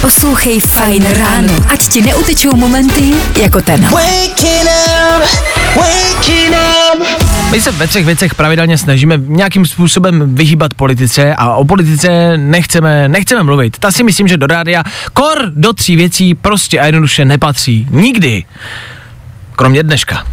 Poslouchej Fajn ráno, ať ti neutečou momenty jako ten. My se ve třech věcech pravidelně snažíme nějakým způsobem vyhýbat politice a o politice nechceme, nechceme mluvit. Ta si myslím, že do rádia kor do tří věcí prostě a jednoduše nepatří. Nikdy. Kromě dneška.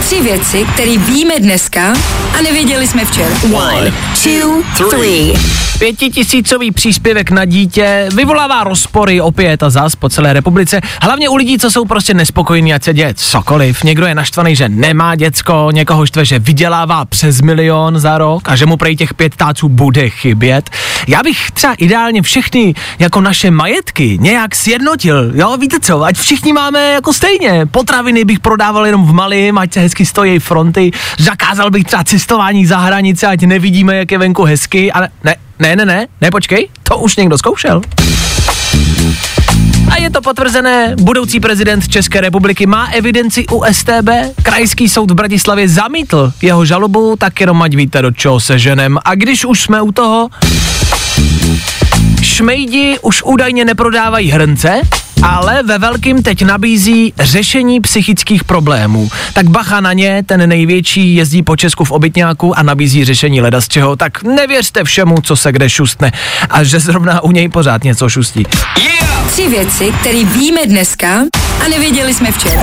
Tři věci, které víme dneska a nevěděli jsme včera. One, two, three. Pětitisícový příspěvek na dítě vyvolává rozpory opět a zás po celé republice. Hlavně u lidí, co jsou prostě nespokojení, ať se děje cokoliv. Někdo je naštvaný, že nemá děcko, někoho štve, že vydělává přes milion za rok a že mu prej těch pět táců bude chybět. Já bych třeba ideálně všechny jako naše majetky nějak sjednotil. Jo, víte co, ať všichni máme jako stejně. Potraviny bych prodával jenom v malým, ať se hezky stojí fronty. Zakázal bych třeba cestování za hranice, ať nevidíme, jak je venku hezky. Ale ne, ne, ne, ne, ne, počkej, to už někdo zkoušel. A je to potvrzené, budoucí prezident České republiky má evidenci u STB. Krajský soud v Bratislavě zamítl jeho žalobu, tak jenom ať víte, do čeho se ženem. A když už jsme u toho, šmejdi už údajně neprodávají hrnce, ale ve velkým teď nabízí řešení psychických problémů. Tak bacha na ně, ten největší jezdí po Česku v obytňáku a nabízí řešení leda z čeho, tak nevěřte všemu, co se kde šustne a že zrovna u něj pořád něco šustí. Tři věci, které víme dneska a nevěděli jsme včera.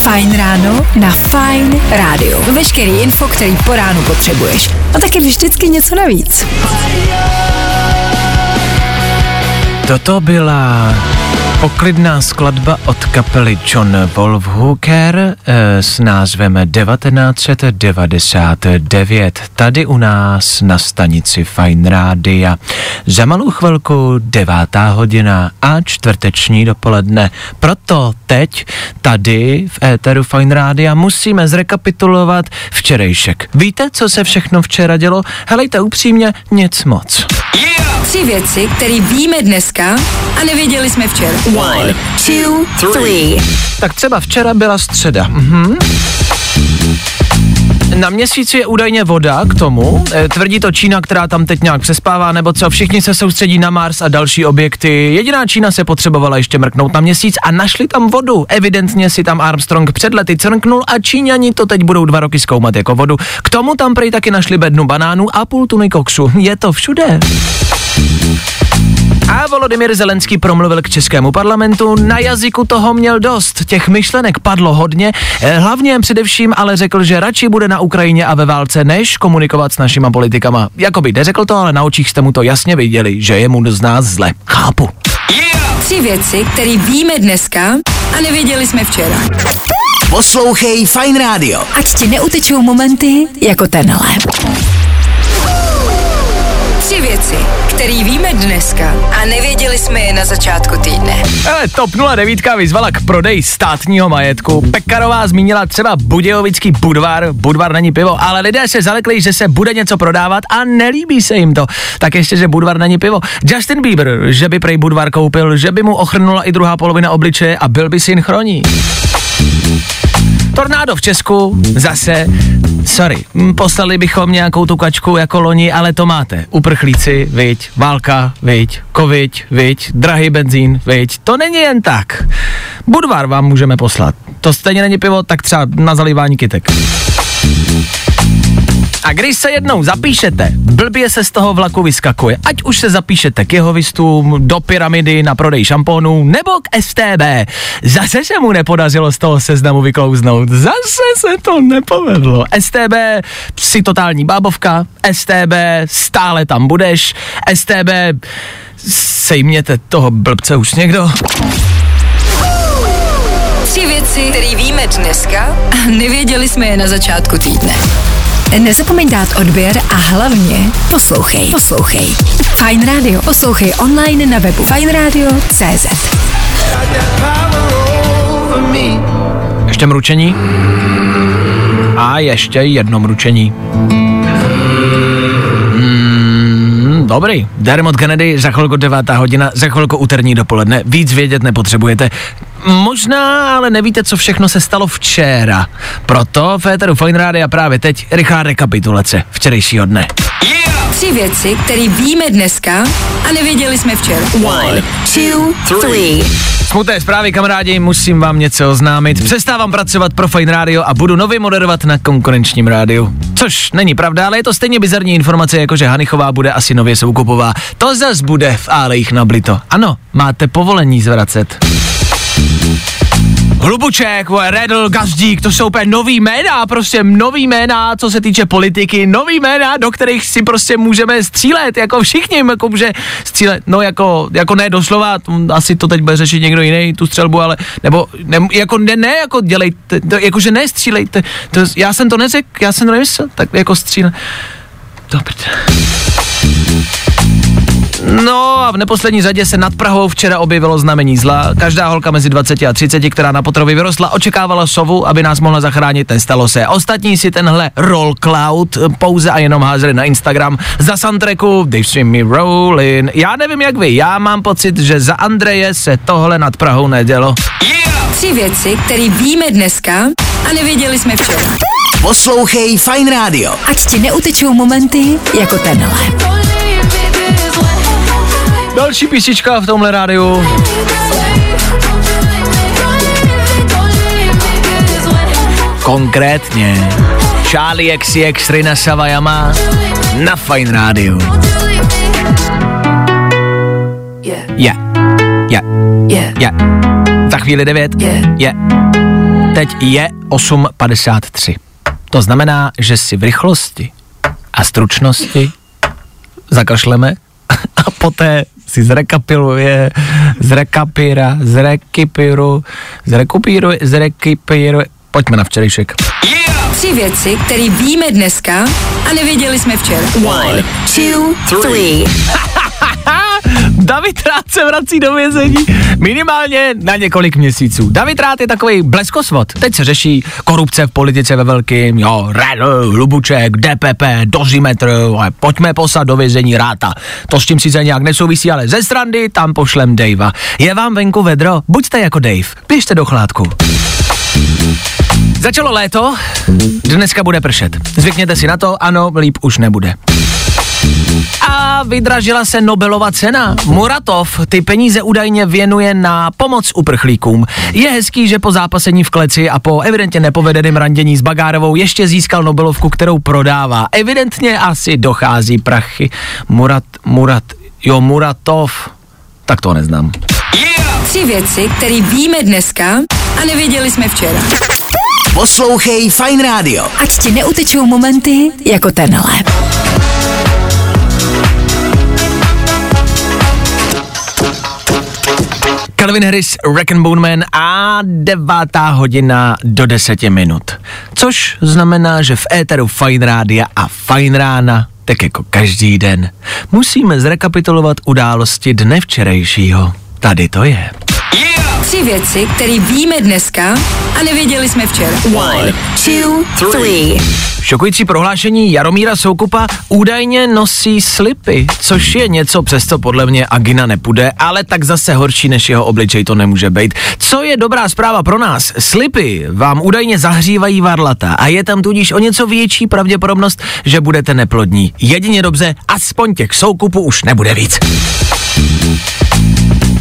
Fajn ráno na Fajn rádiu. Veškerý info, který po ránu potřebuješ. A taky vždycky něco navíc. Toto byla poklidná skladba od kapely John Wolfhooker eh, s názvem 1999. Tady u nás na stanici Fine Rádia. Za malou chvilku devátá hodina a čtvrteční dopoledne. Proto teď tady v éteru Fine Rádia musíme zrekapitulovat včerejšek. Víte, co se všechno včera dělo? Helejte upřímně, nic moc. Tři věci, které víme dneska a nevěděli jsme včera. One, two, three. Tak třeba včera byla středa. Mhm. Na měsíci je údajně voda k tomu, e, tvrdí to Čína, která tam teď nějak přespává, nebo co, všichni se soustředí na Mars a další objekty. Jediná Čína se potřebovala ještě mrknout na měsíc a našli tam vodu. Evidentně si tam Armstrong před lety crknul a Číňani to teď budou dva roky zkoumat jako vodu. K tomu tam prej taky našli bednu banánů a půl tuny koksu. Je to všude. A Volodymyr Zelenský promluvil k českému parlamentu, na jazyku toho měl dost, těch myšlenek padlo hodně, eh, hlavně především ale řekl, že radši bude na Ukrajině a ve válce, než komunikovat s našima politikama. Jakoby neřekl to, ale na očích jste mu to jasně viděli, že je mu z nás zle. Chápu. Tři věci, které víme dneska a nevěděli jsme včera. Poslouchej Fine Radio. Ať ti neutečou momenty jako tenhle. Tři věci, které víme dneska a nevěděli jsme je na začátku týdne. Ale TOP 09 vyzvala k prodeji státního majetku. Pekarová zmínila třeba Budějovický Budvar, Budvar není pivo, ale lidé se zalekli, že se bude něco prodávat a nelíbí se jim to. Tak ještě, že Budvar není pivo. Justin Bieber, že by prej Budvar koupil, že by mu ochrnula i druhá polovina obličeje a byl by synchronní. Tornádo v Česku, zase, sorry, hm, poslali bychom nějakou tu kačku jako loni, ale to máte. Uprchlíci, viď, válka, viď, covid, viď, drahý benzín, viď. To není jen tak. Budvar vám můžeme poslat. To stejně není pivo, tak třeba na zalívání kytek. A když se jednou zapíšete, blbě se z toho vlaku vyskakuje. Ať už se zapíšete k jehovistům, do pyramidy na prodej šampónů nebo k STB. Zase se mu nepodařilo z toho seznamu vyklouznout. Zase se to nepovedlo. STB si totální bábovka, STB stále tam budeš, STB sejměte toho blbce už někdo. Tři věci, které víme dneska a nevěděli jsme je na začátku týdne. Nezapomeň dát odběr a hlavně poslouchej. Poslouchej. Fine Radio. Poslouchej online na webu fineradio.cz Ještě mručení. A ještě jedno mručení. Mm, dobrý. Dermot Kennedy, za chvilku devátá hodina, za chvilku úterní dopoledne. Víc vědět nepotřebujete. Možná, ale nevíte, co všechno se stalo včera. Proto v Féteru Fine Radio právě teď rychlá rekapitulace včerejšího dne. Tři věci, které víme dneska a nevěděli jsme včera. One, two, three. Smutné zprávy, kamarádi, musím vám něco oznámit. Přestávám pracovat pro Fine Radio a budu nově moderovat na konkurenčním rádiu. Což není pravda, ale je to stejně bizarní informace, jako že Hanichová bude asi nově soukupová. To zas bude v Álejch na Blito. Ano, máte povolení zvracet. Hlubuček, Redl, Gazdík, to jsou úplně nový jména, prostě nový jména, co se týče politiky, nový jména, do kterých si prostě můžeme střílet, jako všichni, jako může střílet, no jako, jako ne doslova, asi to teď bude řešit někdo jiný, tu střelbu, ale, nebo, ne, jako ne, ne, jako dělejte, to, jakože ne střílejte, to, já jsem to neřekl, já jsem to nemyslel, tak jako stříle. Dobře. No a v neposlední řadě se nad Prahou včera objevilo znamení zla. Každá holka mezi 20 a 30, která na potrovi vyrostla, očekávala sovu, aby nás mohla zachránit, nestalo se. Ostatní si tenhle roll cloud pouze a jenom házeli na Instagram za soundtracku They See Me Rollin. Já nevím jak vy, já mám pocit, že za Andreje se tohle nad Prahou nedělo. Yeah! Tři věci, které víme dneska a nevěděli jsme včera. Poslouchej Fine Radio. Ať ti neutečou momenty jako tenhle. Další písnička v tomhle rádiu. Konkrétně Charlie XCX Rina Savajama na Fine Radio. Je. Je. Je. Je. Za chvíli 9. Je. Teď je 8.53. To znamená, že si v rychlosti a stručnosti zakašleme a poté si zrekapiluje, zrekapira, zrekipiru, zrekupíruje, zrekipiruje. Pojďme na včerejšek. Yeah! Tři věci, které víme dneska a nevěděli jsme včera. One, two, three. David Rád se vrací do vězení minimálně na několik měsíců. David Rád je takový bleskosvod. Teď se řeší korupce v politice ve velkým, jo, Redl, Lubuček, DPP, Dozimetr, pojďme poslat do vězení Ráta. To s tím sice nějak nesouvisí, ale ze strany tam pošlem Davea. Je vám venku vedro? Buďte jako Dave, běžte do chládku. Začalo léto, dneska bude pršet. Zvykněte si na to, ano, líp už nebude. A vydražila se Nobelova cena. Muratov ty peníze údajně věnuje na pomoc uprchlíkům. Je hezký, že po zápasení v kleci a po evidentně nepovedeném randění s Bagárovou ještě získal Nobelovku, kterou prodává. Evidentně asi dochází prachy. Murat, Murat, jo, Muratov. Tak to neznám. Yeah! Tři věci, které víme dneska a nevěděli jsme včera. Poslouchej Fine Radio. Ať ti neutečou momenty jako tenhle. Calvin Harris, Bone Man a devátá hodina do deseti minut. Což znamená, že v éteru Fine Rádia a Fine Rána, tak jako každý den, musíme zrekapitulovat události dne včerejšího. Tady to je. Tři věci, které víme dneska a nevěděli jsme včera. One, two, three. Šokující prohlášení Jaromíra Soukupa údajně nosí slipy, což je něco, přes co podle mě Agina nepůjde, ale tak zase horší než jeho obličej to nemůže být. Co je dobrá zpráva pro nás? Slipy vám údajně zahřívají varlata a je tam tudíž o něco větší pravděpodobnost, že budete neplodní. Jedině dobře, aspoň těch soukupů už nebude víc.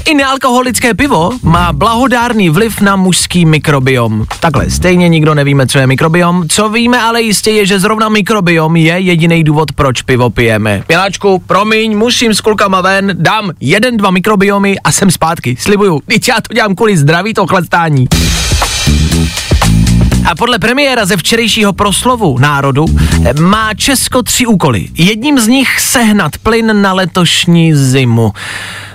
I nealkoholické pivo má blahodárný vliv na mužský mikrobiom. Takhle, stejně nikdo nevíme, co je mikrobiom. Co víme ale jistě je, že zrovna mikrobiom je jediný důvod, proč pivo pijeme. Miláčku, promiň, musím s kulkama ven, dám jeden, dva mikrobiomy a jsem zpátky. Slibuju, teď já to dělám kvůli zdraví to chlastání. A podle premiéra ze včerejšího proslovu národu má Česko tři úkoly. Jedním z nich sehnat plyn na letošní zimu.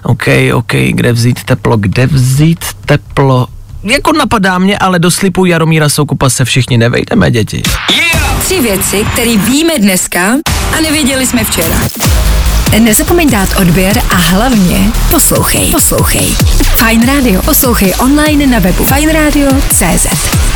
OK, OK, kde vzít teplo, kde vzít teplo? Jako napadá mě, ale do slipu Jaromíra Soukupa se všichni nevejdeme, děti. Yeah! Tři věci, které víme dneska a nevěděli jsme včera. Nezapomeň dát odběr a hlavně poslouchej. Poslouchej. Fine Radio. Poslouchej online na webu fajnradio.cz.